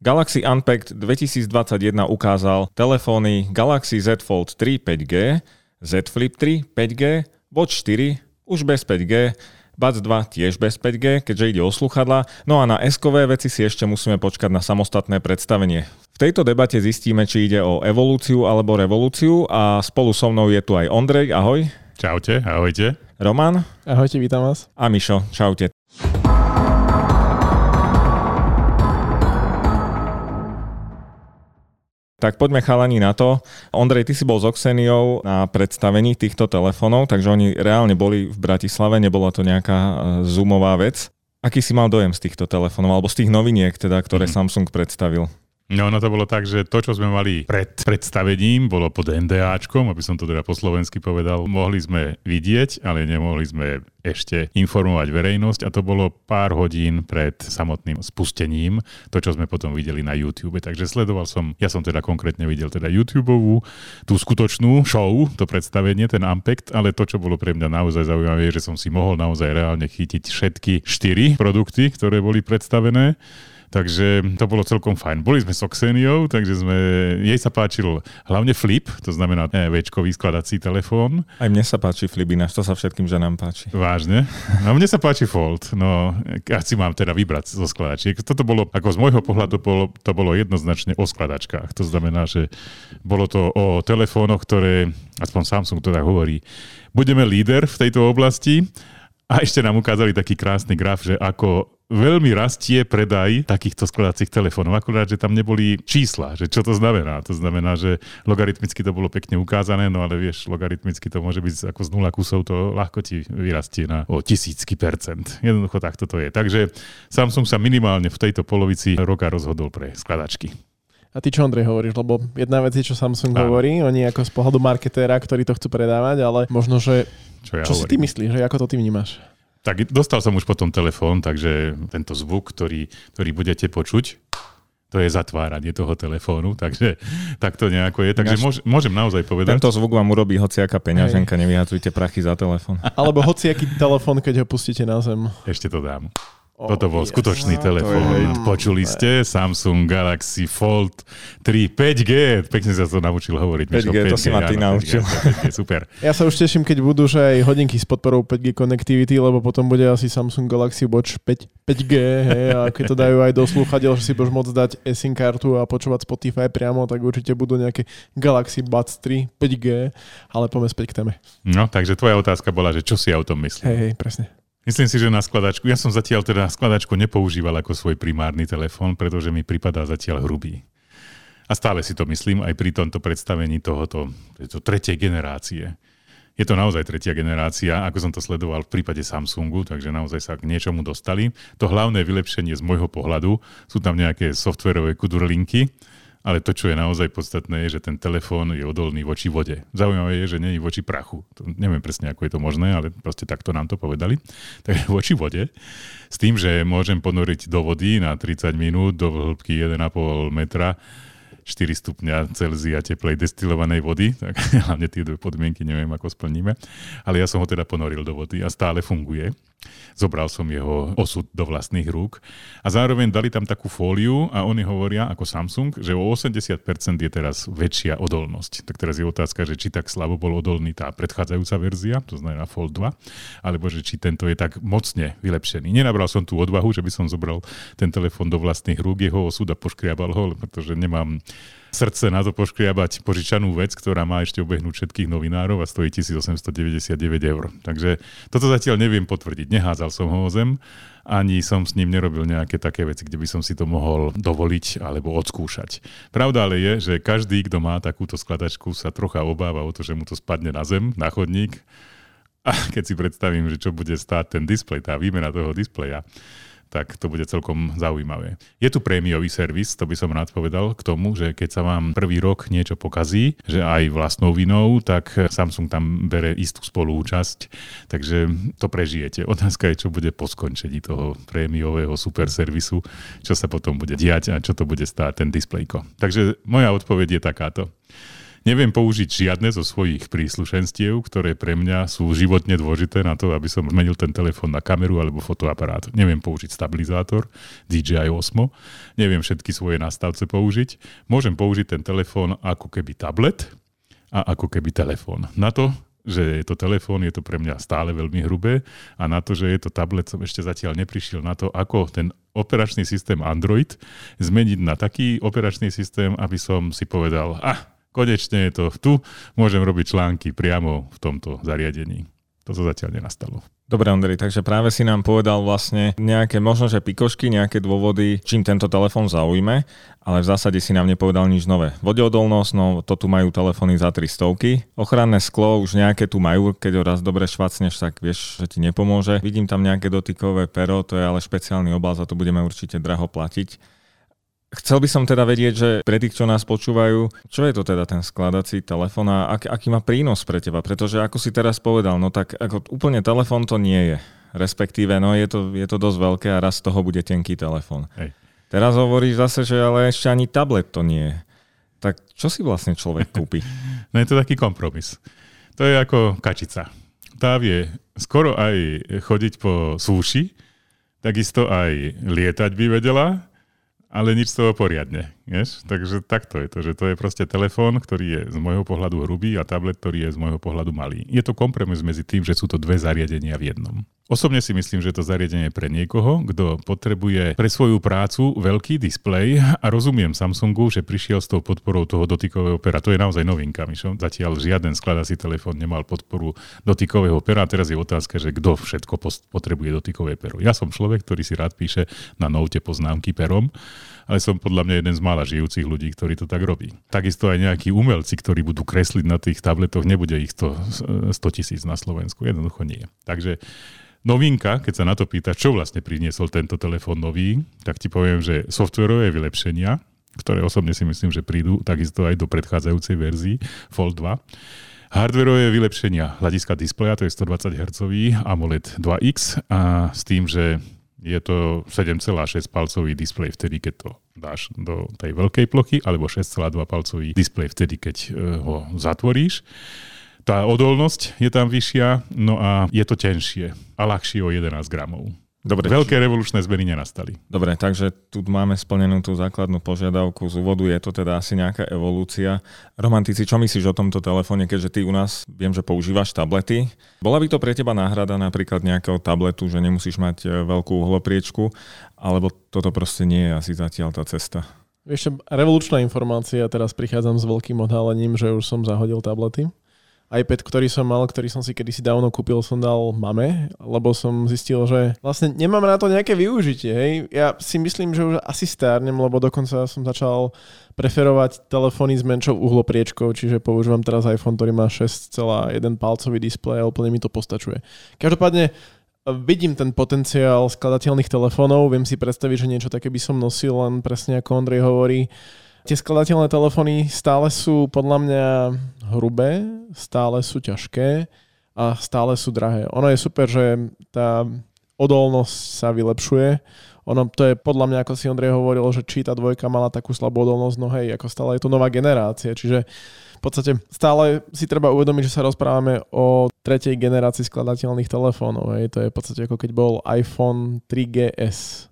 Galaxy Unpacked 2021 ukázal telefóny Galaxy Z Fold 3 5G, Z Flip 3 5G, Watch 4 už bez 5G, Buds 2 tiež bez 5G, keďže ide o sluchadla, no a na s veci si ešte musíme počkať na samostatné predstavenie. V tejto debate zistíme, či ide o evolúciu alebo revolúciu a spolu so mnou je tu aj Ondrej, ahoj. Čaute, ahojte. Roman. Ahojte, vítam vás. A Mišo, čaute. Tak poďme chalani na to. Ondrej, ty si bol s Oxeniou na predstavení týchto telefónov, takže oni reálne boli v Bratislave, nebola to nejaká e, zoomová vec. Aký si mal dojem z týchto telefónov, alebo z tých noviniek, teda, ktoré mm-hmm. Samsung predstavil? No ono to bolo tak, že to, čo sme mali pred predstavením, bolo pod NDAčkom, aby som to teda po slovensky povedal. Mohli sme vidieť, ale nemohli sme ešte informovať verejnosť a to bolo pár hodín pred samotným spustením, to, čo sme potom videli na YouTube. Takže sledoval som, ja som teda konkrétne videl teda YouTubeovú, tú skutočnú show, to predstavenie, ten Ampect, ale to, čo bolo pre mňa naozaj zaujímavé, je, že som si mohol naozaj reálne chytiť všetky štyri produkty, ktoré boli predstavené Takže to bolo celkom fajn. Boli sme s Oxeniou, takže sme, jej sa páčil hlavne Flip, to znamená e, väčkový skladací telefón. Aj mne sa páči Flip, ináč to sa všetkým ženám páči. Vážne? No mne sa páči Fold. No, ja si mám teda vybrať zo skladačiek. Toto bolo, ako z môjho pohľadu, bolo, to bolo jednoznačne o skladačkách. To znamená, že bolo to o telefónoch, ktoré, aspoň Samsung to tak hovorí, budeme líder v tejto oblasti a ešte nám ukázali taký krásny graf, že ako veľmi rastie predaj takýchto skladacích telefónov. Akurát, že tam neboli čísla, že čo to znamená. To znamená, že logaritmicky to bolo pekne ukázané, no ale vieš, logaritmicky to môže byť ako z nula kusov, to ľahko ti vyrastie na o tisícky percent. Jednoducho takto to je. Takže Samsung sa minimálne v tejto polovici roka rozhodol pre skladačky. A ty čo, Ondrej, hovoríš? Lebo jedna vec je, čo Samsung Áno. hovorí, oni ako z pohľadu marketéra, ktorí to chcú predávať, ale možno, že čo, ja čo si ty myslíš, že ako to ty vnímaš? Tak dostal som už potom telefón, takže tento zvuk, ktorý, ktorý budete počuť, to je zatváranie toho telefónu, takže tak to nejako je. Takže môž, môžem naozaj povedať. Tento zvuk vám urobí hociaká peňaženka, nevyhadzujte prachy za telefón. Alebo hociaký telefón, keď ho pustíte na zem. Ešte to dám. Toto bol skutočný yes. telefón. Počuli ste? Samsung Galaxy Fold 3 5G. Pekne sa to naučil hovoriť. 5G, 5G to si ma ty naučil. 5G, 5G, super. Ja sa už teším, keď budú že aj hodinky s podporou 5G connectivity, lebo potom bude asi Samsung Galaxy Watch 5, 5G. Hej, a keď to dajú aj do slúchadiel, že si budeš môcť dať SIM kartu a počúvať Spotify priamo, tak určite budú nejaké Galaxy Buds 3 5G. Ale poďme späť k téme. No, takže tvoja otázka bola, že čo si ja o tom myslím. Hej, hej, presne. Myslím si, že na skladačku, ja som zatiaľ teda skladačku nepoužíval ako svoj primárny telefón, pretože mi pripadá zatiaľ hrubý. A stále si to myslím aj pri tomto predstavení tohoto, tejto tretej generácie. Je to naozaj tretia generácia, ako som to sledoval v prípade Samsungu, takže naozaj sa k niečomu dostali. To hlavné vylepšenie z môjho pohľadu sú tam nejaké softverové kudurlinky, ale to, čo je naozaj podstatné, je, že ten telefón je odolný voči vode. Zaujímavé je, že nie je voči prachu. To, neviem presne, ako je to možné, ale proste takto nám to povedali. Takže voči vode. S tým, že môžem ponoriť do vody na 30 minút do hĺbky 1,5 metra 4 stupňa Celzia teplej destilovanej vody, tak hlavne tie dve podmienky neviem, ako splníme. Ale ja som ho teda ponoril do vody a stále funguje. Zobral som jeho osud do vlastných rúk a zároveň dali tam takú fóliu a oni hovoria ako Samsung, že o 80% je teraz väčšia odolnosť. Tak teraz je otázka, že či tak slabo bol odolný tá predchádzajúca verzia, to znamená Fold 2, alebo že či tento je tak mocne vylepšený. Nenabral som tú odvahu, že by som zobral ten telefon do vlastných rúk, jeho osud a poškriabal ho, pretože nemám srdce na to poškriabať požičanú vec, ktorá má ešte obehnúť všetkých novinárov a stojí 1899 eur. Takže toto zatiaľ neviem potvrdiť. Nehádzal som ho o zem, ani som s ním nerobil nejaké také veci, kde by som si to mohol dovoliť alebo odskúšať. Pravda ale je, že každý, kto má takúto skladačku, sa trocha obáva o to, že mu to spadne na zem, na chodník. A keď si predstavím, že čo bude stáť ten displej, tá výmena toho displeja, tak to bude celkom zaujímavé. Je tu prémiový servis, to by som rád povedal k tomu, že keď sa vám prvý rok niečo pokazí, že aj vlastnou vinou, tak Samsung tam bere istú spolúčasť, takže to prežijete. Otázka je, čo bude po skončení toho prémiového super servisu, čo sa potom bude diať a čo to bude stáť ten displejko. Takže moja odpoveď je takáto. Neviem použiť žiadne zo svojich príslušenstiev, ktoré pre mňa sú životne dôležité na to, aby som zmenil ten telefón na kameru alebo fotoaparát. Neviem použiť stabilizátor DJI Osmo, neviem všetky svoje nastavce použiť. Môžem použiť ten telefón ako keby tablet a ako keby telefón. Na to že je to telefón, je to pre mňa stále veľmi hrubé a na to, že je to tablet, som ešte zatiaľ neprišiel na to, ako ten operačný systém Android zmeniť na taký operačný systém, aby som si povedal, ah, konečne je to tu, môžem robiť články priamo v tomto zariadení. To sa zatiaľ nenastalo. Dobre, Andrej, takže práve si nám povedal vlastne nejaké možno, že pikošky, nejaké dôvody, čím tento telefón zaujme, ale v zásade si nám nepovedal nič nové. Vodeodolnosť, no to tu majú telefóny za 300. Ochranné sklo už nejaké tu majú, keď ho raz dobre švacneš, tak vieš, že ti nepomôže. Vidím tam nejaké dotykové pero, to je ale špeciálny obal, za to budeme určite draho platiť. Chcel by som teda vedieť, že pre tých, čo nás počúvajú, čo je to teda ten skladací telefón a ak, aký má prínos pre teba? Pretože ako si teraz povedal, no tak ako úplne telefón to nie je. Respektíve, no je to, je to dosť veľké a raz z toho bude tenký telefón. Hej. Teraz hovoríš zase, že ale ešte ani tablet to nie je. Tak čo si vlastne človek kúpi? no je to taký kompromis. To je ako kačica. Tá vie skoro aj chodiť po súši, takisto aj lietať by vedela, ale nič z toho poriadne. Vieš? Takže takto je to, že to je proste telefón, ktorý je z môjho pohľadu hrubý a tablet, ktorý je z môjho pohľadu malý. Je to kompromis medzi tým, že sú to dve zariadenia v jednom. Osobne si myslím, že to zariadenie je pre niekoho, kto potrebuje pre svoju prácu veľký displej a rozumiem Samsungu, že prišiel s tou podporou toho dotykového pera. To je naozaj novinka, Mišo. Zatiaľ žiaden skladací telefón nemal podporu dotykového pera. A teraz je otázka, že kto všetko potrebuje dotykové pero. Ja som človek, ktorý si rád píše na note poznámky perom, ale som podľa mňa jeden z mála žijúcich ľudí, ktorí to tak robí. Takisto aj nejakí umelci, ktorí budú kresliť na tých tabletoch, nebude ich to 100 tisíc na Slovensku. Jednoducho nie. Takže Novinka, keď sa na to pýta, čo vlastne priniesol tento telefón nový, tak ti poviem, že softwarové vylepšenia, ktoré osobne si myslím, že prídu takisto aj do predchádzajúcej verzii Fold 2. Hardwareové vylepšenia hľadiska displeja, to je 120 Hz AMOLED 2X a s tým, že je to 7,6 palcový displej vtedy, keď to dáš do tej veľkej plochy, alebo 6,2 palcový displej vtedy, keď e, ho zatvoríš. Tá odolnosť je tam vyššia, no a je to tenšie a ľahšie o 11 gramov. Dobre, Veľké či... revolučné zmeny nenastali. Dobre, takže tu máme splnenú tú základnú požiadavku z úvodu, je to teda asi nejaká evolúcia. Romantici, čo myslíš o tomto telefóne, keďže ty u nás viem, že používaš tablety? Bola by to pre teba náhrada napríklad nejakého tabletu, že nemusíš mať e, veľkú uhlopriečku, alebo toto proste nie je asi zatiaľ tá cesta? Ešte revolučná informácia, teraz prichádzam s veľkým odhalením, že už som zahodil tablety iPad, ktorý som mal, ktorý som si kedysi dávno kúpil, som dal mame, lebo som zistil, že vlastne nemám na to nejaké využitie. Hej. Ja si myslím, že už asi stárnem, lebo dokonca som začal preferovať telefóny s menšou uhlopriečkou, čiže používam teraz iPhone, ktorý má 6,1 palcový displej a úplne mi to postačuje. Každopádne vidím ten potenciál skladateľných telefónov, viem si predstaviť, že niečo také by som nosil, len presne ako Ondrej hovorí, Tie skladateľné telefóny stále sú podľa mňa hrubé, stále sú ťažké a stále sú drahé. Ono je super, že tá odolnosť sa vylepšuje. Ono to je podľa mňa, ako si Ondrej hovoril, že či tá dvojka mala takú slabú odolnosť, no hej, ako stále je to nová generácia, čiže v podstate stále si treba uvedomiť, že sa rozprávame o tretej generácii skladateľných telefónov. Hej. To je v podstate ako keď bol iPhone 3GS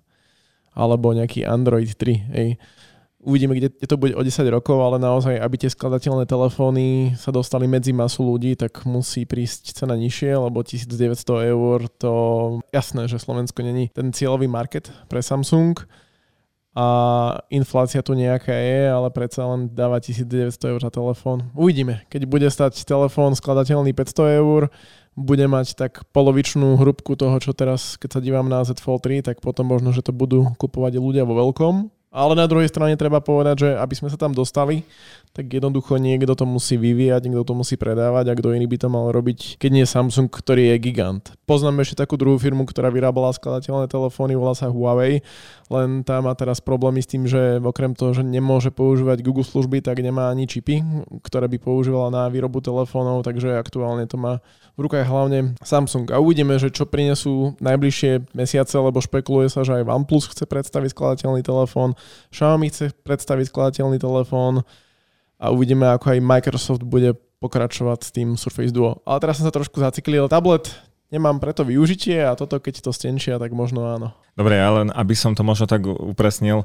alebo nejaký Android 3. Hej. Uvidíme, kde to bude o 10 rokov, ale naozaj, aby tie skladateľné telefóny sa dostali medzi masu ľudí, tak musí prísť cena nižšie, lebo 1900 eur to jasné, že Slovensko není ten cieľový market pre Samsung a inflácia tu nejaká je, ale predsa len dáva 1900 eur za telefón. Uvidíme, keď bude stať telefón skladateľný 500 eur, bude mať tak polovičnú hrubku toho, čo teraz, keď sa dívam na Z Fold 3, tak potom možno, že to budú kupovať ľudia vo veľkom, ale na druhej strane treba povedať, že aby sme sa tam dostali, tak jednoducho niekto to musí vyvíjať, niekto to musí predávať a kto iný by to mal robiť, keď nie Samsung, ktorý je gigant. Poznám ešte takú druhú firmu, ktorá vyrábala skladateľné telefóny, volá sa Huawei, len tá má teraz problémy s tým, že okrem toho, že nemôže používať Google služby, tak nemá ani čipy, ktoré by používala na výrobu telefónov, takže aktuálne to má v rukách hlavne Samsung. A uvidíme, že čo prinesú najbližšie mesiace, lebo špekuluje sa, že aj OnePlus chce predstaviť skladateľný telefón, Xiaomi chce predstaviť skladateľný telefón, a uvidíme, ako aj Microsoft bude pokračovať s tým Surface Duo. Ale teraz som sa trošku zaciklil. Tablet nemám preto využitie a toto, keď to stenčia, tak možno áno. Dobre, ale aby som to možno tak upresnil,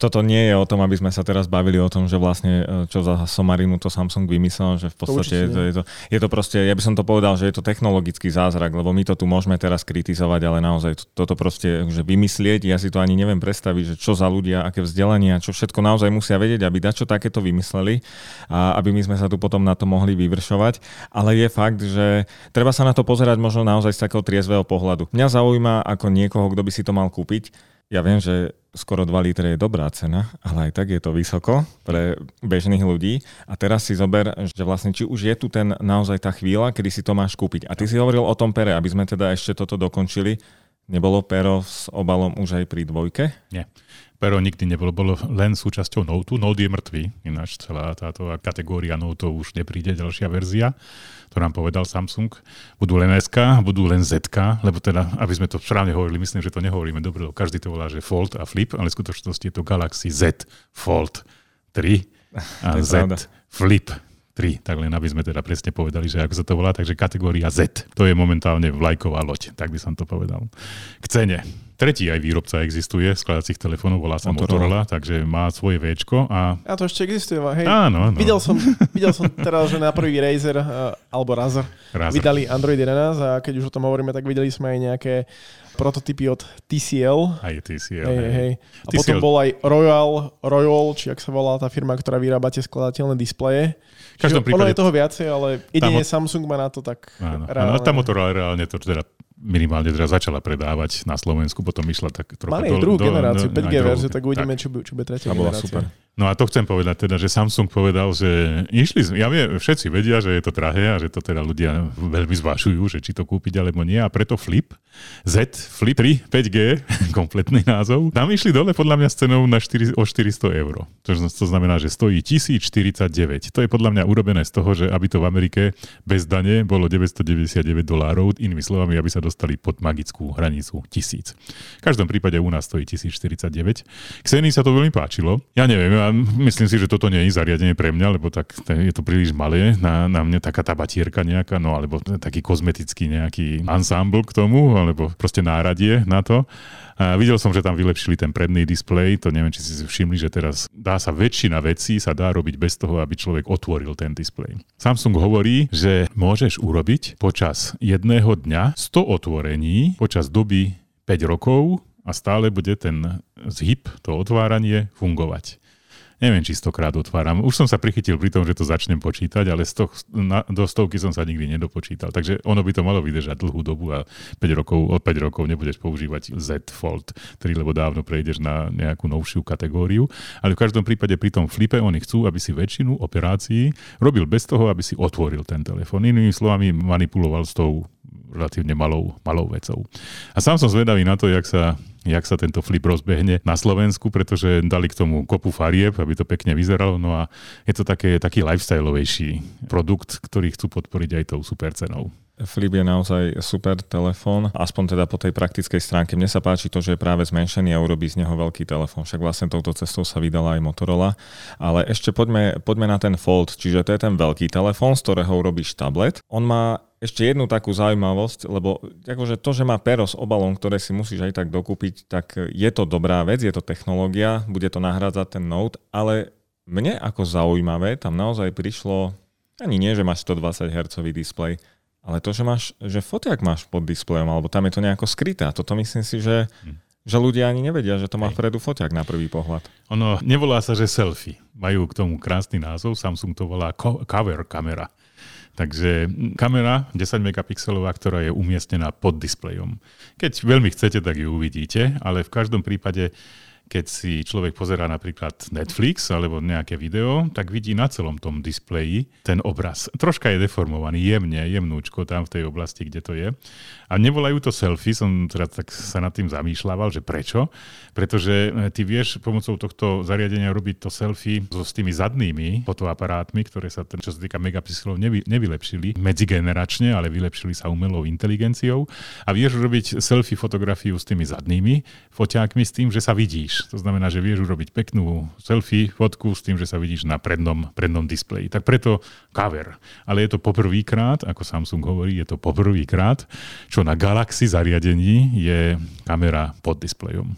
toto nie je o tom, aby sme sa teraz bavili o tom, že vlastne e, čo za somarinu to Samsung vymyslel, že v podstate to je, to, je, to, je to proste, ja by som to povedal, že je to technologický zázrak, lebo my to tu môžeme teraz kritizovať, ale naozaj to, toto proste, že vymyslieť, ja si to ani neviem predstaviť, že čo za ľudia, aké vzdelania, čo všetko naozaj musia vedieť, aby dačo takéto vymysleli a aby my sme sa tu potom na to mohli vyvršovať. Ale je fakt, že treba sa na to pozerať možno naozaj z takého triezvého pohľadu. Mňa zaujíma ako niekoho, kto by si to mal kúpiť. Ja viem, že skoro 2 litre je dobrá cena, ale aj tak je to vysoko pre bežných ľudí. A teraz si zober, že vlastne či už je tu ten naozaj tá chvíľa, kedy si to máš kúpiť. A ty si hovoril o tom pere, aby sme teda ešte toto dokončili. Nebolo pero s obalom už aj pri dvojke? Nie. Pero nikdy nebolo, bolo len súčasťou Note. Note je mŕtvý, ináč celá táto kategória Note už nepríde ďalšia verzia to nám povedal Samsung, budú len SK, budú len ZK, lebo teda, aby sme to správne hovorili, myslím, že to nehovoríme dobre, každý to volá, že Fold a Flip, ale v skutočnosti je to Galaxy Z Fold 3 a Z pravda. Flip 3, tak len aby sme teda presne povedali, že ako sa to volá, takže kategória Z, to je momentálne vlajková loď, tak by som to povedal. K cene. Tretí aj výrobca existuje skladacích telefónov, volá sa Motorola, Motorola takže má svoje Včko a... A to ešte existuje, hej. Áno, áno. Videl som, videl som teraz, že na prvý Razer uh, alebo Razer, Razer vydali Android 11 a keď už o tom hovoríme, tak videli sme aj nejaké prototypy od TCL. Aj TCL. Hej, hej. hej. A TCL. potom bol aj Royal, Royal, či ak sa volá tá firma, ktorá vyrába tie skladateľné displeje. V každom prípade... Ono je toho viacej, ale jedine tam... Samsung má na to tak áno, reálne. Áno, tá Motorola reálne to teda minimálne teraz začala predávať na Slovensku, potom išla tak trochu... Mali druhú do, generáciu, do, 5G verziu, tak uvidíme, tak. či, či bude tretia generácia. super. No a to chcem povedať teda, že Samsung povedal, že išli, ja viem, všetci vedia, že je to drahé a že to teda ľudia veľmi zvažujú, že či to kúpiť alebo nie a preto Flip, Z, Flip 3, 5G, kompletný názov, tam išli dole podľa mňa s cenou na 4, o 400 eur. To, to znamená, že stojí 1049. To je podľa mňa urobené z toho, že aby to v Amerike bez dane bolo 999 dolárov, inými slovami, aby sa dostali pod magickú hranicu 1000. V každom prípade u nás stojí 1049. Ksení sa to veľmi páčilo. Ja neviem, ja myslím si, že toto nie je zariadenie pre mňa, lebo tak je to príliš malé na, na mňa taká tá batierka nejaká, no alebo taký kozmetický nejaký ensemble k tomu, alebo proste náradie na to. A videl som, že tam vylepšili ten predný displej, to neviem, či si si všimli, že teraz dá sa väčšina vecí sa dá robiť bez toho, aby človek otvoril ten displej. Samsung hovorí, že môžeš urobiť počas jedného dňa 100 otvorení počas doby 5 rokov a stále bude ten zhyb, to otváranie fungovať neviem, či stokrát otváram. Už som sa prichytil pri tom, že to začnem počítať, ale sto, na, do stovky som sa nikdy nedopočítal. Takže ono by to malo vydržať dlhú dobu a 5 rokov, od 5 rokov nebudeš používať Z Fold 3, lebo dávno prejdeš na nejakú novšiu kategóriu. Ale v každom prípade pri tom flipe oni chcú, aby si väčšinu operácií robil bez toho, aby si otvoril ten telefón. Inými slovami manipuloval s tou relatívne malou, malou vecou. A sám som zvedavý na to, jak sa, jak sa tento flip rozbehne na Slovensku, pretože dali k tomu kopu farieb, aby to pekne vyzeralo, no a je to také, taký lifestyleovejší produkt, ktorý chcú podporiť aj tou super cenou. Flip je naozaj super telefón, aspoň teda po tej praktickej stránke. Mne sa páči to, že je práve zmenšený a urobí z neho veľký telefón. Však vlastne touto cestou sa vydala aj Motorola. Ale ešte poďme, poďme na ten Fold, čiže to je ten veľký telefón, z ktorého urobíš tablet. On má ešte jednu takú zaujímavosť, lebo akože to, že má pero s obalom, ktoré si musíš aj tak dokúpiť, tak je to dobrá vec, je to technológia, bude to nahrádzať ten Note, ale mne ako zaujímavé tam naozaj prišlo, ani nie, že máš 120 Hz displej, ale to, že máš, že fotiak máš pod displejom, alebo tam je to nejako skryté. A toto myslím si, že, hm. že ľudia ani nevedia, že to má vpredu fotiak na prvý pohľad. Ono nevolá sa, že selfie. Majú k tomu krásny názov, Samsung to volá cover kamera. Takže kamera 10 megapixelová, ktorá je umiestnená pod displejom. Keď veľmi chcete, tak ju uvidíte, ale v každom prípade keď si človek pozerá napríklad Netflix alebo nejaké video, tak vidí na celom tom displeji ten obraz. Troška je deformovaný, jemne, jemnúčko tam v tej oblasti, kde to je. A nevolajú to selfie, som teda tak sa nad tým zamýšľaval, že prečo? Pretože e, ty vieš pomocou tohto zariadenia robiť to selfie so s tými zadnými fotoaparátmi, ktoré sa, čo sa týka megapixelov, nevy, nevylepšili medzigeneračne, ale vylepšili sa umelou inteligenciou. A vieš robiť selfie fotografiu s tými zadnými foťákmi s tým, že sa vidíš. To znamená, že vieš urobiť peknú selfie, fotku s tým, že sa vidíš na prednom, prednom displeji. Tak preto cover. Ale je to poprvýkrát, ako Samsung hovorí, je to poprvýkrát, čo na Galaxy zariadení je kamera pod displejom.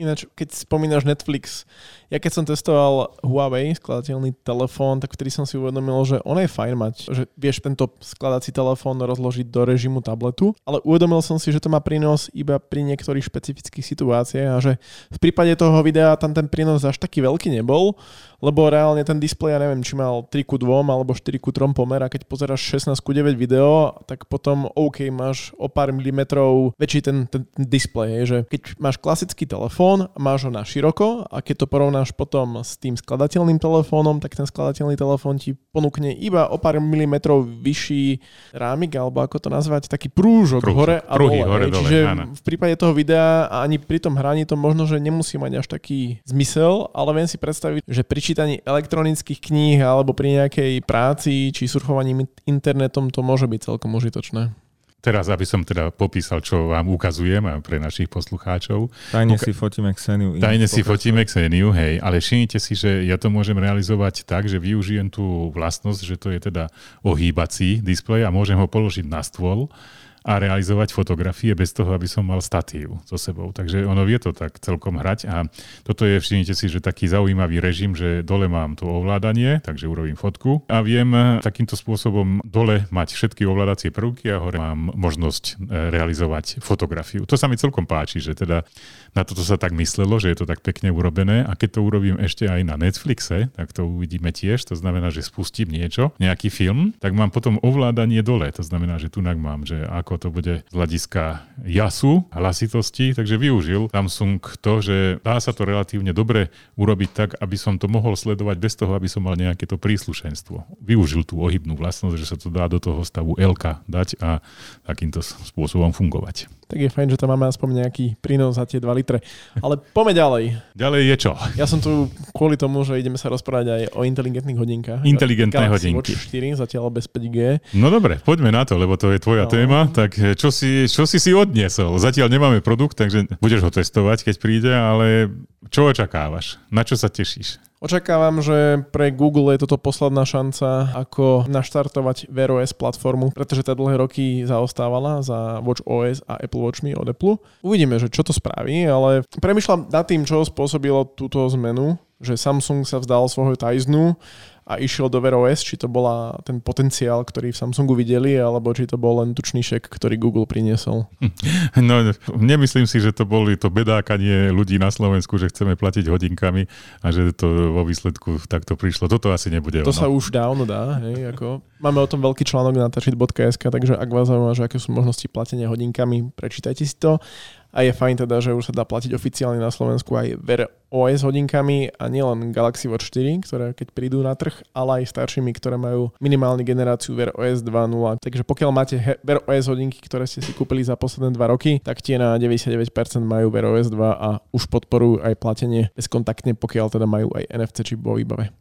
Ináč, keď spomínaš Netflix, ja keď som testoval Huawei, skladateľný telefón, tak vtedy som si uvedomil, že on je fajn mať, že vieš tento skladací telefón rozložiť do režimu tabletu, ale uvedomil som si, že to má prínos iba pri niektorých špecifických situáciách a že v prípade toho videa tam ten prínos až taký veľký nebol, lebo reálne ten displej, ja neviem, či mal 3 ku 2 alebo 4 ku 3 pomer a keď pozeráš 16 ku 9 video, tak potom OK, máš o pár milimetrov väčší ten, ten, ten displej, že keď máš klasický telefón, máš ho na široko a keď to porovnáš potom s tým skladateľným telefónom, tak ten skladateľný telefón ti ponúkne iba o pár milimetrov vyšší rámik, alebo ako to nazvať, taký prúžok Prúž, hore a dole. hore dole. Čiže áno. v prípade toho videa a ani pri tom hraní to možno, že nemusí mať až taký zmysel, ale viem si predstaviť, že pri čítaní elektronických kníh alebo pri nejakej práci či surfovaní internetom to môže byť celkom užitočné. Teraz, aby som teda popísal, čo vám ukazujem a pre našich poslucháčov. Tajne Uka- si fotíme Xeniu. Tajne si fotíme Xeniu, hej, ale všimnite si, že ja to môžem realizovať tak, že využijem tú vlastnosť, že to je teda ohýbací displej a môžem ho položiť na stôl a realizovať fotografie bez toho, aby som mal statív so sebou. Takže ono vie to tak celkom hrať a toto je, všimnite si, že taký zaujímavý režim, že dole mám to ovládanie, takže urobím fotku a viem takýmto spôsobom dole mať všetky ovládacie prvky a hore mám možnosť e, realizovať fotografiu. To sa mi celkom páči, že teda na toto sa tak myslelo, že je to tak pekne urobené a keď to urobím ešte aj na Netflixe, tak to uvidíme tiež, to znamená, že spustím niečo, nejaký film, tak mám potom ovládanie dole, to znamená, že tu mám, že ako ako to bude z hľadiska jasu, hlasitosti, takže využil Samsung to, že dá sa to relatívne dobre urobiť tak, aby som to mohol sledovať bez toho, aby som mal nejaké to príslušenstvo. Využil tú ohybnú vlastnosť, že sa to dá do toho stavu LK dať a takýmto spôsobom fungovať tak je fajn, že tam máme aspoň nejaký prínos za tie 2 litre. Ale poďme ďalej. Ďalej je čo? Ja som tu kvôli tomu, že ideme sa rozprávať aj o inteligentných hodinkách. Inteligentné Galaxy hodinky. Watch 4, zatiaľ bez 5G. No dobre, poďme na to, lebo to je tvoja no. téma. Tak eh, čo si, čo si si odniesol? Zatiaľ nemáme produkt, takže budeš ho testovať, keď príde, ale čo očakávaš? Na čo sa tešíš? Očakávam, že pre Google je toto posledná šanca, ako naštartovať Wear OS platformu, pretože tá dlhé roky zaostávala za Watch OS a Apple Watch Me od Apple. Uvidíme, že čo to spraví, ale premyšľam nad tým, čo spôsobilo túto zmenu, že Samsung sa vzdal svojho Tizenu a išiel do Wear OS, či to bola ten potenciál, ktorý v Samsungu videli, alebo či to bol len tučný šek, ktorý Google priniesol. No, nemyslím si, že to boli to bedákanie ľudí na Slovensku, že chceme platiť hodinkami a že to vo výsledku takto prišlo. Toto asi nebude To ono. sa už dávno dá. Hej, ako. Máme o tom veľký článok na tačit.sk, takže ak vás zaujíma, že aké sú možnosti platenia hodinkami, prečítajte si to. A je fajn teda, že už sa dá platiť oficiálne na Slovensku aj Wear OS hodinkami a nielen Galaxy Watch 4, ktoré keď prídu na trh, ale aj staršími, ktoré majú minimálnu generáciu Wear OS 2.0. Takže pokiaľ máte Wear OS hodinky, ktoré ste si kúpili za posledné 2 roky, tak tie na 99% majú Wear OS 2 a už podporujú aj platenie bezkontaktne, pokiaľ teda majú aj NFC čip vo výbave.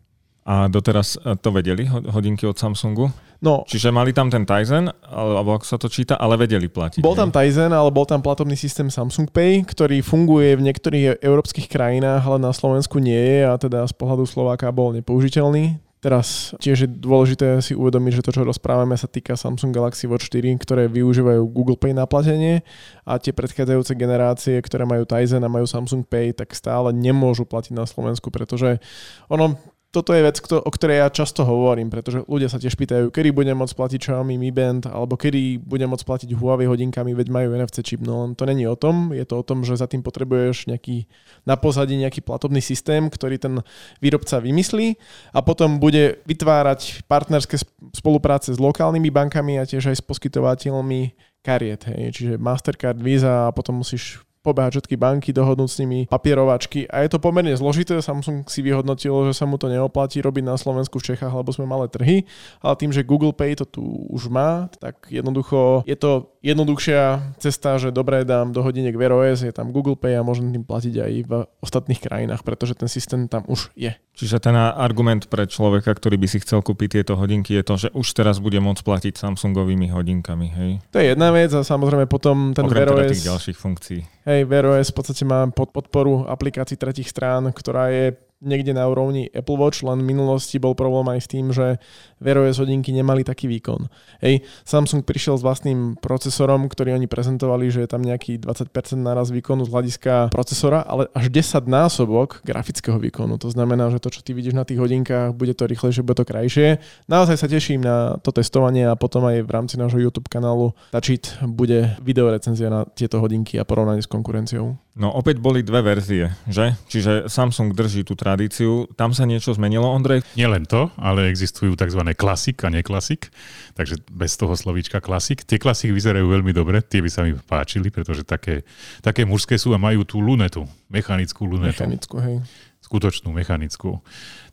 A doteraz e, to vedeli hodinky od Samsungu? No, Čiže mali tam ten Tizen, alebo ako sa to číta, ale vedeli platiť. Bol tam Tizen, ale bol tam platobný systém Samsung Pay, ktorý funguje v niektorých európskych krajinách, ale na Slovensku nie je a teda z pohľadu Slováka bol nepoužiteľný. Teraz tiež je dôležité si uvedomiť, že to, čo rozprávame, sa týka Samsung Galaxy Watch 4, ktoré využívajú Google Pay na platenie a tie predchádzajúce generácie, ktoré majú Tizen a majú Samsung Pay, tak stále nemôžu platiť na Slovensku, pretože ono toto je vec, o ktorej ja často hovorím, pretože ľudia sa tiež pýtajú, kedy budem môcť platiť Xiaomi Mi Band, alebo kedy budem môcť platiť Huawei hodinkami, veď majú NFC čip. No to není o tom, je to o tom, že za tým potrebuješ nejaký na pozadí nejaký platobný systém, ktorý ten výrobca vymyslí a potom bude vytvárať partnerské spolupráce s lokálnymi bankami a tiež aj s poskytovateľmi kariet. Hej. Čiže Mastercard, Visa a potom musíš pobehať všetky banky, dohodnúť s nimi papierovačky a je to pomerne zložité. Samsung si vyhodnotil, že sa mu to neoplatí robiť na Slovensku v Čechách, lebo sme malé trhy, ale tým, že Google Pay to tu už má, tak jednoducho je to jednoduchšia cesta, že dobre dám do hodiniek Wear OS, je tam Google Pay a môžem tým platiť aj v ostatných krajinách, pretože ten systém tam už je. Čiže ten argument pre človeka, ktorý by si chcel kúpiť tieto hodinky, je to, že už teraz bude môcť platiť Samsungovými hodinkami, hej? To je jedna vec a samozrejme potom ten Okrem Wear teda tých ďalších funkcií. hej, Wear OS v podstate má pod podporu aplikácií tretich strán, ktorá je niekde na úrovni Apple Watch, len v minulosti bol problém aj s tým, že Wear OS hodinky nemali taký výkon. Hej, Samsung prišiel s vlastným procesorom, ktorý oni prezentovali, že je tam nejaký 20% naraz výkonu z hľadiska procesora, ale až 10 násobok grafického výkonu. To znamená, že to, čo ty vidíš na tých hodinkách, bude to rýchlejšie, bude to krajšie. Naozaj sa teším na to testovanie a potom aj v rámci nášho YouTube kanálu Tačit bude videorecenzia na tieto hodinky a porovnanie s konkurenciou. No opäť boli dve verzie, že? Čiže Samsung drží tú tradíciu. Tam sa niečo zmenilo, Ondrej? Nielen to, ale existujú tzv. Klasik a neklasik, takže bez toho slovíčka klasik. Tie klasik vyzerajú veľmi dobre, tie by sa mi páčili, pretože také, také mužské sú a majú tú lunetu, mechanickú lunetu. Mechanickú, hej. Skutočnú mechanickú.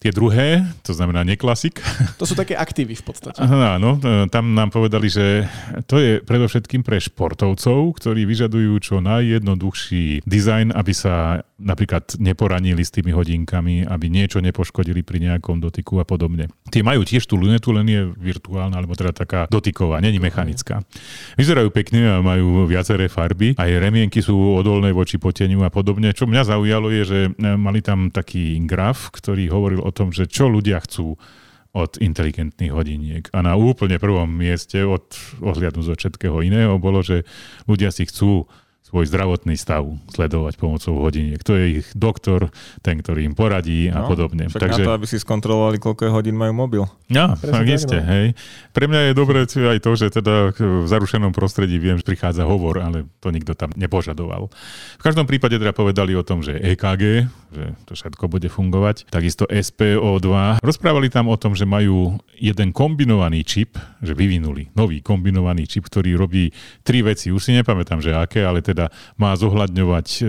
Tie druhé, to znamená neklasik, To sú také aktívy v podstate. Áno, e, tam nám povedali, že to je predovšetkým pre športovcov, ktorí vyžadujú čo najjednoduchší dizajn, aby sa napríklad neporanili s tými hodinkami, aby niečo nepoškodili pri nejakom dotyku a podobne. Tie majú tiež tú lunetu, len je virtuálna, alebo teda taká dotyková, není mechanická. Vyzerajú pekne a majú viaceré farby, aj remienky sú odolné voči poteniu a podobne. Čo mňa zaujalo je, že e, mali tam taký graf, ktorý hovoril o tom, že čo ľudia chcú od inteligentných hodiniek. A na úplne prvom mieste, od odhliadnúť od všetkého iného, bolo, že ľudia si chcú svoj zdravotný stav sledovať pomocou hodiniek. To je ich doktor, ten, ktorý im poradí a No, podobne. Však Takže... na to, aby si skontrolovali, koľko hodín majú mobil. No, tak, iste, hej. Pre mňa je dobré aj to, že teda v zarušenom prostredí viem, že prichádza hovor, ale to nikto tam nepožadoval. V každom prípade teda povedali o tom, že EKG, že to všetko bude fungovať, takisto SPO2. Rozprávali tam o tom, že majú jeden kombinovaný čip, že vyvinuli nový kombinovaný čip, ktorý robí tri veci. Už si nepamätám, že aké, ale teda má zohľadňovať um,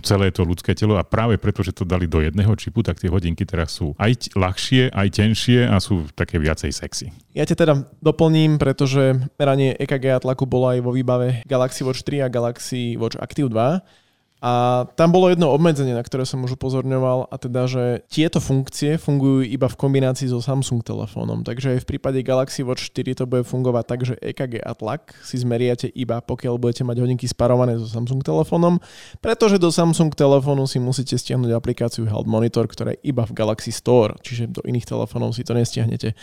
celé to ľudské telo a práve preto, že to dali do jedného čipu, tak tie hodinky teraz sú aj ľahšie, aj tenšie a sú také viacej sexy. Ja ťa teda doplním, pretože meranie EKG a tlaku bolo aj vo výbave Galaxy Watch 3 a Galaxy Watch Active 2. A tam bolo jedno obmedzenie, na ktoré som už upozorňoval, a teda, že tieto funkcie fungujú iba v kombinácii so Samsung telefónom. Takže aj v prípade Galaxy Watch 4 to bude fungovať tak, že EKG a tlak si zmeriate iba, pokiaľ budete mať hodinky sparované so Samsung telefónom, pretože do Samsung telefónu si musíte stiahnuť aplikáciu Health Monitor, ktorá je iba v Galaxy Store, čiže do iných telefónov si to nestiahnete.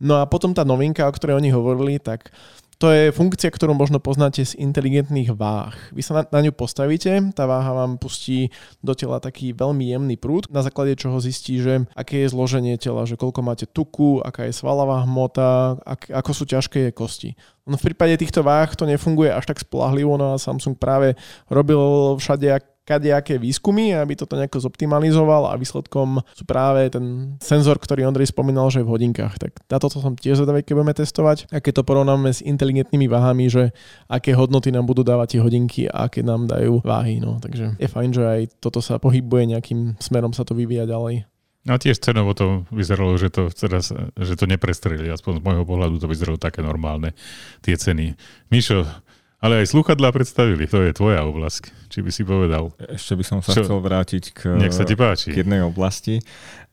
No a potom tá novinka, o ktorej oni hovorili, tak to je funkcia, ktorú možno poznáte z inteligentných váh. Vy sa na, na ňu postavíte, tá váha vám pustí do tela taký veľmi jemný prúd, na základe čoho zistí, že aké je zloženie tela, že koľko máte tuku, aká je svalová hmota, ak, ako sú ťažké je kosti. No v prípade týchto váh to nefunguje až tak spolahlivo, no a Samsung práve robil všade kadejaké výskumy, aby toto nejako zoptimalizoval a výsledkom sú práve ten senzor, ktorý Ondrej spomínal, že je v hodinkách. Tak na toto som tiež zvedavý, keď budeme testovať. A keď to porovnáme s inteligentnými váhami, že aké hodnoty nám budú dávať tie hodinky a aké nám dajú váhy. No. Takže je fajn, že aj toto sa pohybuje nejakým smerom sa to vyvíja ďalej. No a tiež cenovo to vyzeralo, že to, teraz, že to neprestrelili, aspoň z môjho pohľadu to vyzeralo také normálne, tie ceny. Mišo, ale aj slúchadlá predstavili, to je tvoja oblasť, či by si povedal. Ešte by som sa Čo? chcel vrátiť k, Nech sa ti páči. k jednej oblasti.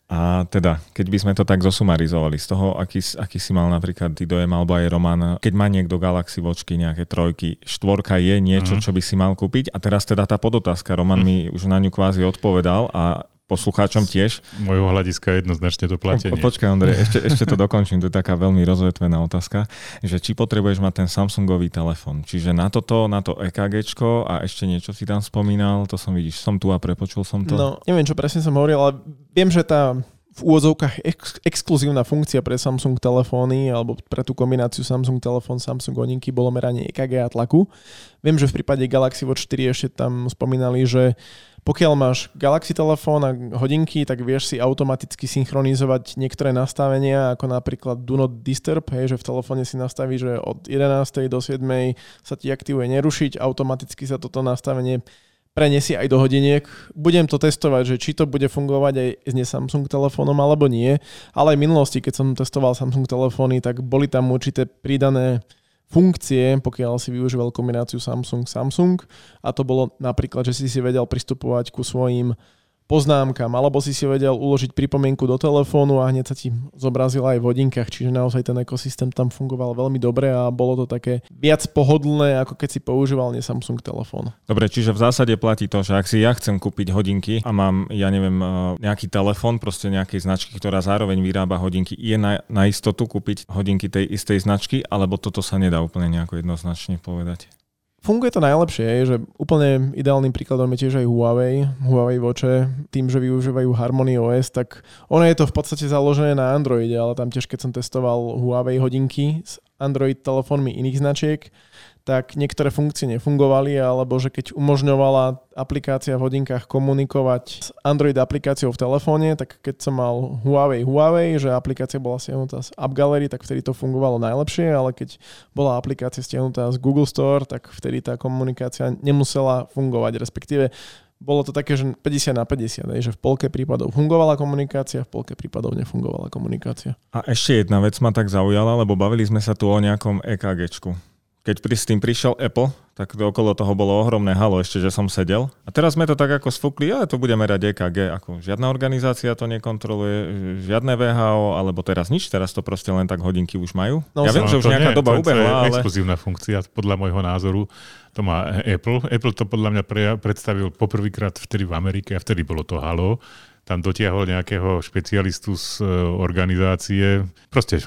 A teda, keď by sme to tak zosumarizovali, z toho, aký, aký si mal napríklad ty dojem, alebo aj Roman, keď má niekto Galaxy Watchky, nejaké trojky, štvorka je niečo, Mhm. čo by si mal kúpiť. A teraz teda tá podotázka, Roman mi už na ňu kvázi odpovedal a poslucháčom tiež. Môjho hľadiska jednoznačne to platenie. Po, počkaj, Ondrej, ešte, ešte to dokončím. To je taká veľmi rozvetvená otázka, že či potrebuješ mať ten Samsungový telefón. Čiže na toto, na to EKGčko a ešte niečo si tam spomínal, to som vidíš, som tu a prepočul som to. No, neviem, čo presne som hovoril, ale viem, že tá v úvodzovkách ex- exkluzívna funkcia pre Samsung telefóny alebo pre tú kombináciu Samsung telefón, Samsung hodinky bolo meranie EKG a tlaku. Viem, že v prípade Galaxy Watch 4 ešte tam spomínali, že pokiaľ máš Galaxy telefón a hodinky, tak vieš si automaticky synchronizovať niektoré nastavenia, ako napríklad Do Not Disturb, hej, že v telefóne si nastaví, že od 11. do 7. sa ti aktivuje nerušiť, automaticky sa toto nastavenie preniesie aj do hodiniek. Budem to testovať, že či to bude fungovať aj s Samsung telefónom alebo nie, ale aj v minulosti, keď som testoval Samsung telefóny, tak boli tam určité pridané funkcie, pokiaľ si využíval kombináciu Samsung-Samsung a to bolo napríklad, že si si vedel pristupovať ku svojim poznámkam, alebo si si vedel uložiť pripomienku do telefónu a hneď sa ti zobrazila aj v hodinkách, čiže naozaj ten ekosystém tam fungoval veľmi dobre a bolo to také viac pohodlné, ako keď si používal nie Samsung telefón. Dobre, čiže v zásade platí to, že ak si ja chcem kúpiť hodinky a mám, ja neviem, eh, nejaký telefón, proste nejakej značky, ktorá zároveň vyrába hodinky, je na, na istotu kúpiť hodinky tej istej značky, alebo toto sa nedá úplne nejako jednoznačne povedať? Funguje to najlepšie, že úplne ideálnym príkladom je tiež aj Huawei, Huawei Watche, tým, že využívajú Harmony OS, tak ono je to v podstate založené na Androide, ale tam tiež keď som testoval Huawei hodinky s Android telefónmi iných značiek, tak niektoré funkcie nefungovali, alebo že keď umožňovala aplikácia v hodinkách komunikovať s Android aplikáciou v telefóne, tak keď som mal Huawei Huawei, že aplikácia bola stiahnutá z App Gallery, tak vtedy to fungovalo najlepšie, ale keď bola aplikácia stiahnutá z Google Store, tak vtedy tá komunikácia nemusela fungovať, respektíve bolo to také, že 50 na 50, že v polke prípadov fungovala komunikácia, v polke prípadov nefungovala komunikácia. A ešte jedna vec ma tak zaujala, lebo bavili sme sa tu o nejakom EKGčku keď s tým prišiel Apple, tak okolo toho bolo ohromné halo ešte, že som sedel. A teraz sme to tak ako sfúkli, ale to budeme rať EKG. Ako žiadna organizácia to nekontroluje, žiadne VHO, alebo teraz nič, teraz to proste len tak hodinky už majú. No, ja viem, že už nejaká nie, doba to, ubehla, ale... exkluzívna funkcia, podľa môjho názoru. To má Apple. Apple to podľa mňa pre, predstavil poprvýkrát vtedy v Amerike a vtedy bolo to halo tam dotiahol nejakého špecialistu z e, organizácie, proste e,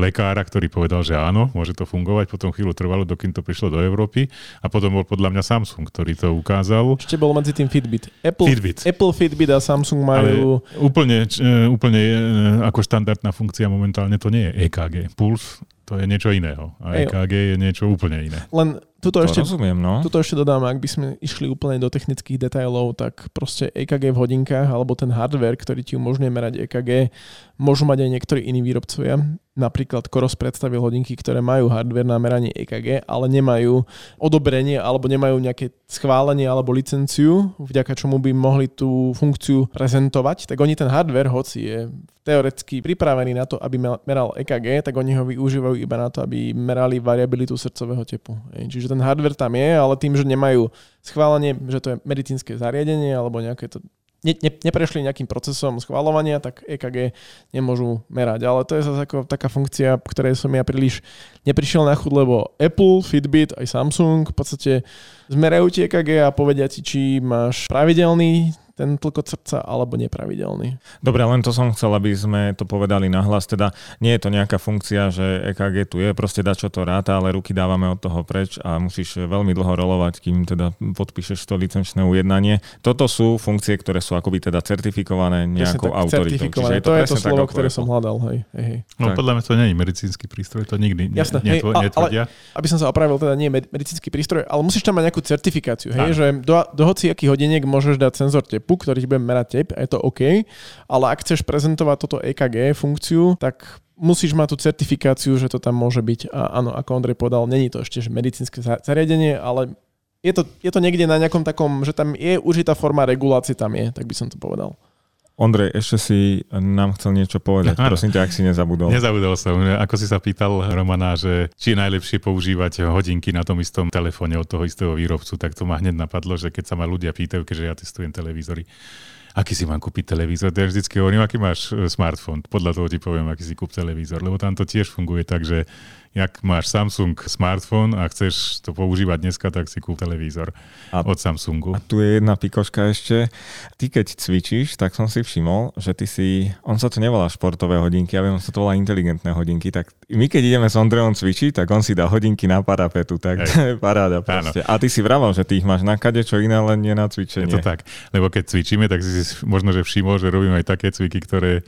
lekára, ktorý povedal, že áno, môže to fungovať, potom chvíľu trvalo, dokým to prišlo do Európy a potom bol podľa mňa Samsung, ktorý to ukázal. Ešte bol medzi tým Fitbit. Apple Fitbit, Apple Fitbit a Samsung majú... Ale úplne, e, úplne ako štandardná funkcia momentálne to nie je EKG. Puls to je niečo iného. A EKG je niečo úplne iné. Len tuto ešte, rozumiem, no. tuto ešte dodám, ak by sme išli úplne do technických detailov, tak proste EKG v hodinkách alebo ten hardware, ktorý ti umožňuje merať EKG, môžu mať aj niektorí iní výrobcovia. Napríklad Koros predstavil hodinky, ktoré majú hardware na meranie EKG, ale nemajú odobrenie alebo nemajú nejaké schválenie alebo licenciu, vďaka čomu by mohli tú funkciu prezentovať. Tak oni ten hardware, hoci je teoreticky pripravený na to, aby meral EKG, tak oni ho využívajú iba na to, aby merali variabilitu srdcového tepu. Čiže ten hardware tam je, ale tým, že nemajú schválenie, že to je medicínske zariadenie alebo nejaké to ne, ne, neprešli nejakým procesom schvalovania, tak EKG nemôžu merať. Ale to je zase ako taká funkcia, ktorej som ja príliš neprišiel na chud, lebo Apple, Fitbit, aj Samsung v podstate zmerajú ti EKG a povedia ti, či máš pravidelný ten tlkot srdca alebo nepravidelný. Dobre, len to som chcel, aby sme to povedali nahlas. Teda nie je to nejaká funkcia, že EKG tu je, proste dá čo to ráta, ale ruky dávame od toho preč a musíš veľmi dlho rolovať, kým teda podpíšeš to licenčné ujednanie. Toto sú funkcie, ktoré sú akoby teda certifikované nejakou tak, autoritou. Čiže je to, to je to slovo, tak, ktoré som hľadal. Hej, hej. No tak. podľa mňa to nie je medicínsky prístroj, to nikdy Jasne, ne, hej, ale, aby som sa opravil, teda nie je medicínsky prístroj, ale musíš tam mať nejakú certifikáciu, hej, že do, do hociakých hodiniek môžeš dať senzor tep typu, ktorý ti bude merať tep je to OK, ale ak chceš prezentovať toto EKG funkciu, tak musíš mať tú certifikáciu, že to tam môže byť. A áno, ako Ondrej povedal, není to ešte medicínske zariadenie, ale je to, je to niekde na nejakom takom, že tam je užitá forma regulácie, tam je, tak by som to povedal. Ondrej, ešte si nám chcel niečo povedať. Prosím ťa, ak si nezabudol. Nezabudol som. Ako si sa pýtal Romana, že či je najlepšie používať hodinky na tom istom telefóne od toho istého výrobcu, tak to ma hneď napadlo, že keď sa ma ľudia pýtajú, keďže ja testujem televízory, aký si mám kúpiť televízor. To ja vždycky hovorím, aký máš e, smartfón. Podľa toho ti poviem, aký si kúp televízor. Lebo tam to tiež funguje tak, že jak máš Samsung smartfón a chceš to používať dneska, tak si kúp televízor a, od Samsungu. A tu je jedna pikoška ešte. Ty keď cvičíš, tak som si všimol, že ty si, on sa to nevolá športové hodinky, ja viem, on sa to volá inteligentné hodinky, tak my keď ideme s Ondrejom cvičiť, tak on si dá hodinky na parapetu, tak to je paráda proste. Áno. A ty si vraval, že ty ich máš na kade čo iné, len nie na cvičenie. Je to tak, lebo keď cvičíme, tak si možno, že všimol, že robíme aj také cviky, ktoré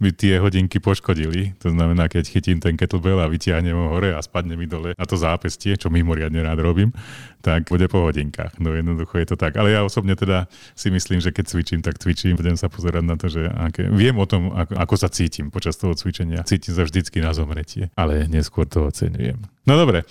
by tie hodinky poškodili. To znamená, keď chytím ten kettlebell a vytiahnem ho hore a spadne mi dole na to zápestie, čo mimoriadne rád robím, tak bude po hodinkách. No jednoducho je to tak. Ale ja osobne teda si myslím, že keď cvičím, tak cvičím. Budem sa pozerať na to, že aké... viem o tom, ako, ako sa cítim počas toho cvičenia. Cítim sa vždycky na zomretie, ale neskôr to oceňujem. No dobre,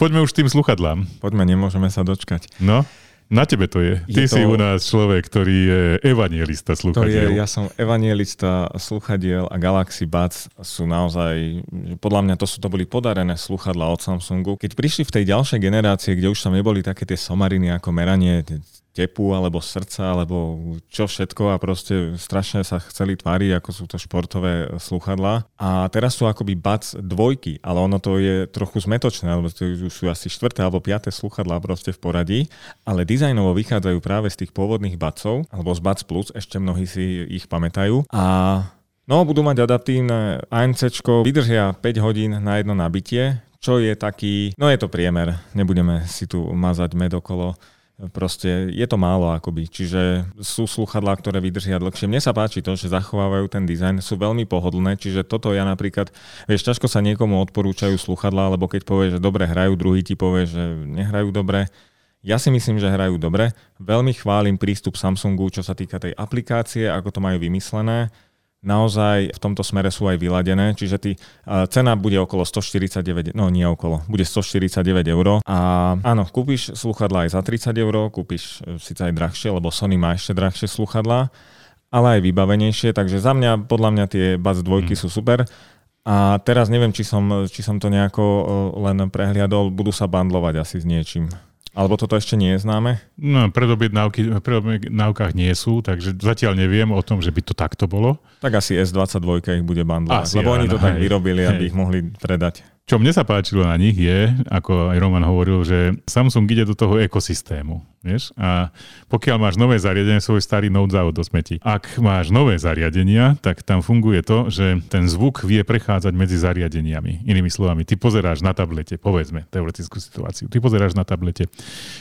poďme už tým sluchadlám. Poďme, nemôžeme sa dočkať. No, na tebe to je. Ty je si to... u nás človek, ktorý je evanielista sluchadiel. To je, ja som evanielista sluchadiel a Galaxy Buds sú naozaj, podľa mňa to sú to boli podarené sluchadla od Samsungu. Keď prišli v tej ďalšej generácie, kde už tam neboli také tie somariny ako meranie tepu alebo srdca alebo čo všetko a proste strašne sa chceli tváriť, ako sú to športové sluchadlá. A teraz sú akoby bac dvojky, ale ono to je trochu zmetočné, lebo to sú asi štvrté alebo piaté sluchadlá proste v poradí, ale dizajnovo vychádzajú práve z tých pôvodných bacov, alebo z Bac Plus, ešte mnohí si ich pamätajú. A No, budú mať adaptívne ANC, vydržia 5 hodín na jedno nabitie, čo je taký, no je to priemer, nebudeme si tu mazať med okolo, proste je to málo akoby, čiže sú sluchadlá, ktoré vydržia dlhšie. Mne sa páči to, že zachovávajú ten dizajn, sú veľmi pohodlné, čiže toto ja napríklad, vieš, ťažko sa niekomu odporúčajú sluchadlá, lebo keď povie, že dobre hrajú, druhý ti povie, že nehrajú dobre. Ja si myslím, že hrajú dobre. Veľmi chválim prístup Samsungu, čo sa týka tej aplikácie, ako to majú vymyslené naozaj v tomto smere sú aj vyladené, čiže ty, cena bude okolo 149, no nie okolo, bude 149 eur a áno, kúpiš sluchadla aj za 30 eur, kúpiš e, síce aj drahšie, lebo Sony má ešte drahšie sluchadlá, ale aj vybavenejšie, takže za mňa, podľa mňa tie Buds 2 hmm. sú super. A teraz neviem, či som, či som to nejako e, len prehliadol, budú sa bandlovať asi s niečím. Alebo toto ešte nie je známe? No, predobjednávky, predobjednávkach nie sú, takže zatiaľ neviem o tom, že by to takto bolo. Tak asi S22 ich bude bandlovať, lebo oni to tak vyrobili, hej. aby ich mohli predať. Čo mne sa páčilo na nich je, ako aj Roman hovoril, že Samsung ide do toho ekosystému. Vieš? A pokiaľ máš nové zariadenie, svoj starý Note závod do smeti. Ak máš nové zariadenia, tak tam funguje to, že ten zvuk vie prechádzať medzi zariadeniami. Inými slovami, ty pozeráš na tablete, povedzme teoretickú situáciu, ty pozeráš na tablete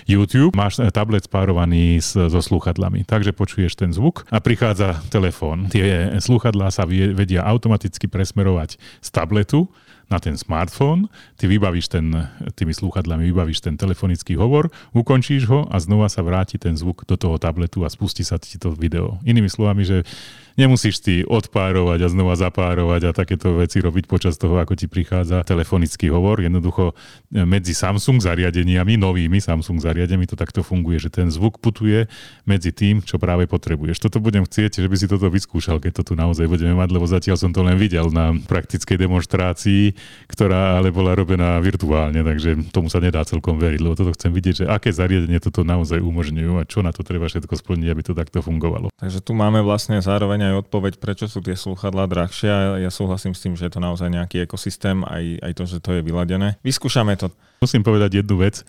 YouTube, máš tablet spárovaný s, so slúchadlami, takže počuješ ten zvuk a prichádza telefón. Tie slúchadlá sa vedia automaticky presmerovať z tabletu na ten smartfón, ty vybavíš ten, tými slúchadlami vybavíš ten telefonický hovor, ukončíš ho a znova sa vráti ten zvuk do toho tabletu a spustí sa ti to video. Inými slovami, že nemusíš ty odpárovať a znova zapárovať a takéto veci robiť počas toho, ako ti prichádza telefonický hovor. Jednoducho e, medzi Samsung zariadeniami, novými Samsung zariadeniami to takto funguje, že ten zvuk putuje medzi tým, čo práve potrebuješ. Toto budem chcieť, že by si toto vyskúšal, keď to tu naozaj budeme mať, lebo zatiaľ som to len videl na praktickej demonstrácii, ktorá ale bola robená virtuálne, takže tomu sa nedá celkom veriť, lebo toto chcem vidieť, že aké zariadenie toto naozaj umožňujú a čo na to treba všetko splniť, aby to takto fungovalo. Takže tu máme vlastne zároveň aj odpoveď, prečo sú tie slúchadlá drahšie a ja súhlasím s tým, že je to naozaj nejaký ekosystém, aj, aj to, že to je vyladené. Vyskúšame to. Musím povedať jednu vec,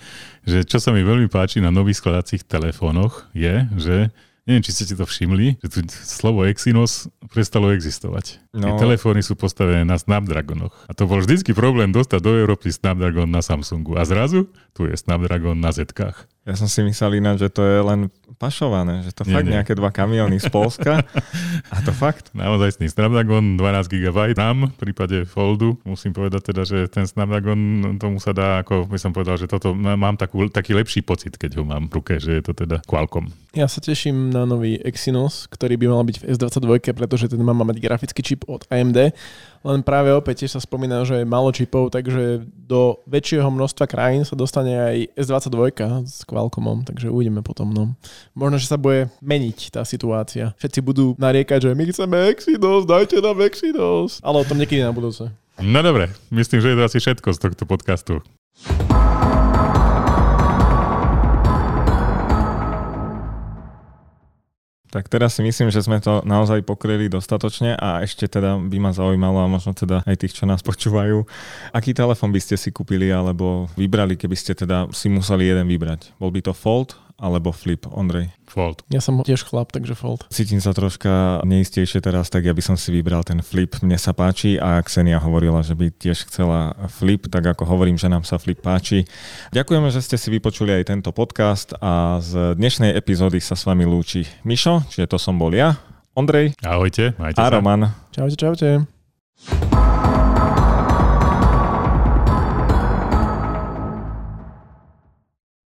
že čo sa mi veľmi páči na nových skladacích telefónoch je, že neviem, či ste si to všimli, že tu slovo Exynos prestalo existovať. No. Tie telefóny sú postavené na Snapdragonoch. A to bol vždycky problém dostať do Európy Snapdragon na Samsungu. A zrazu tu je Snapdragon na Zetkách. Ja som si myslel ináč, že to je len pašované, že to nie, fakt nie. nejaké dva kamiony z Polska. a to fakt. Naozaj sný Snapdragon 12 GB RAM v prípade Foldu. Musím povedať teda, že ten Snapdragon tomu sa dá, ako by som povedal, že toto mám takú, taký lepší pocit, keď ho mám v ruke, že je to teda Qualcomm. Ja sa teším na nový Exynos, ktorý by mal byť v S22, pretože ten má mať grafický čip od AMD len práve opäť tiež sa spomína, že je malo čipov, takže do väčšieho množstva krajín sa dostane aj S22 s Qualcommom, takže uvidíme potom. No. Možno, že sa bude meniť tá situácia. Všetci budú nariekať, že my chceme Exynos, dajte nám Exynos. Ale o tom niekedy na budúce. No dobre, myslím, že je to asi všetko z tohto podcastu. Tak teraz si myslím, že sme to naozaj pokryli dostatočne a ešte teda by ma zaujímalo a možno teda aj tých, čo nás počúvajú, aký telefon by ste si kúpili alebo vybrali, keby ste teda si museli jeden vybrať. Bol by to Fold alebo Flip, Ondrej? Fold. Ja som tiež chlap, takže Fold. Cítim sa troška neistejšie teraz, tak ja by som si vybral ten Flip. Mne sa páči a Ksenia hovorila, že by tiež chcela Flip, tak ako hovorím, že nám sa Flip páči. Ďakujeme, že ste si vypočuli aj tento podcast a z dnešnej epizódy sa s vami lúči Mišo, čiže to som bol ja, Ondrej. Ahojte, majte a sa. Roman. Čaute, čaute.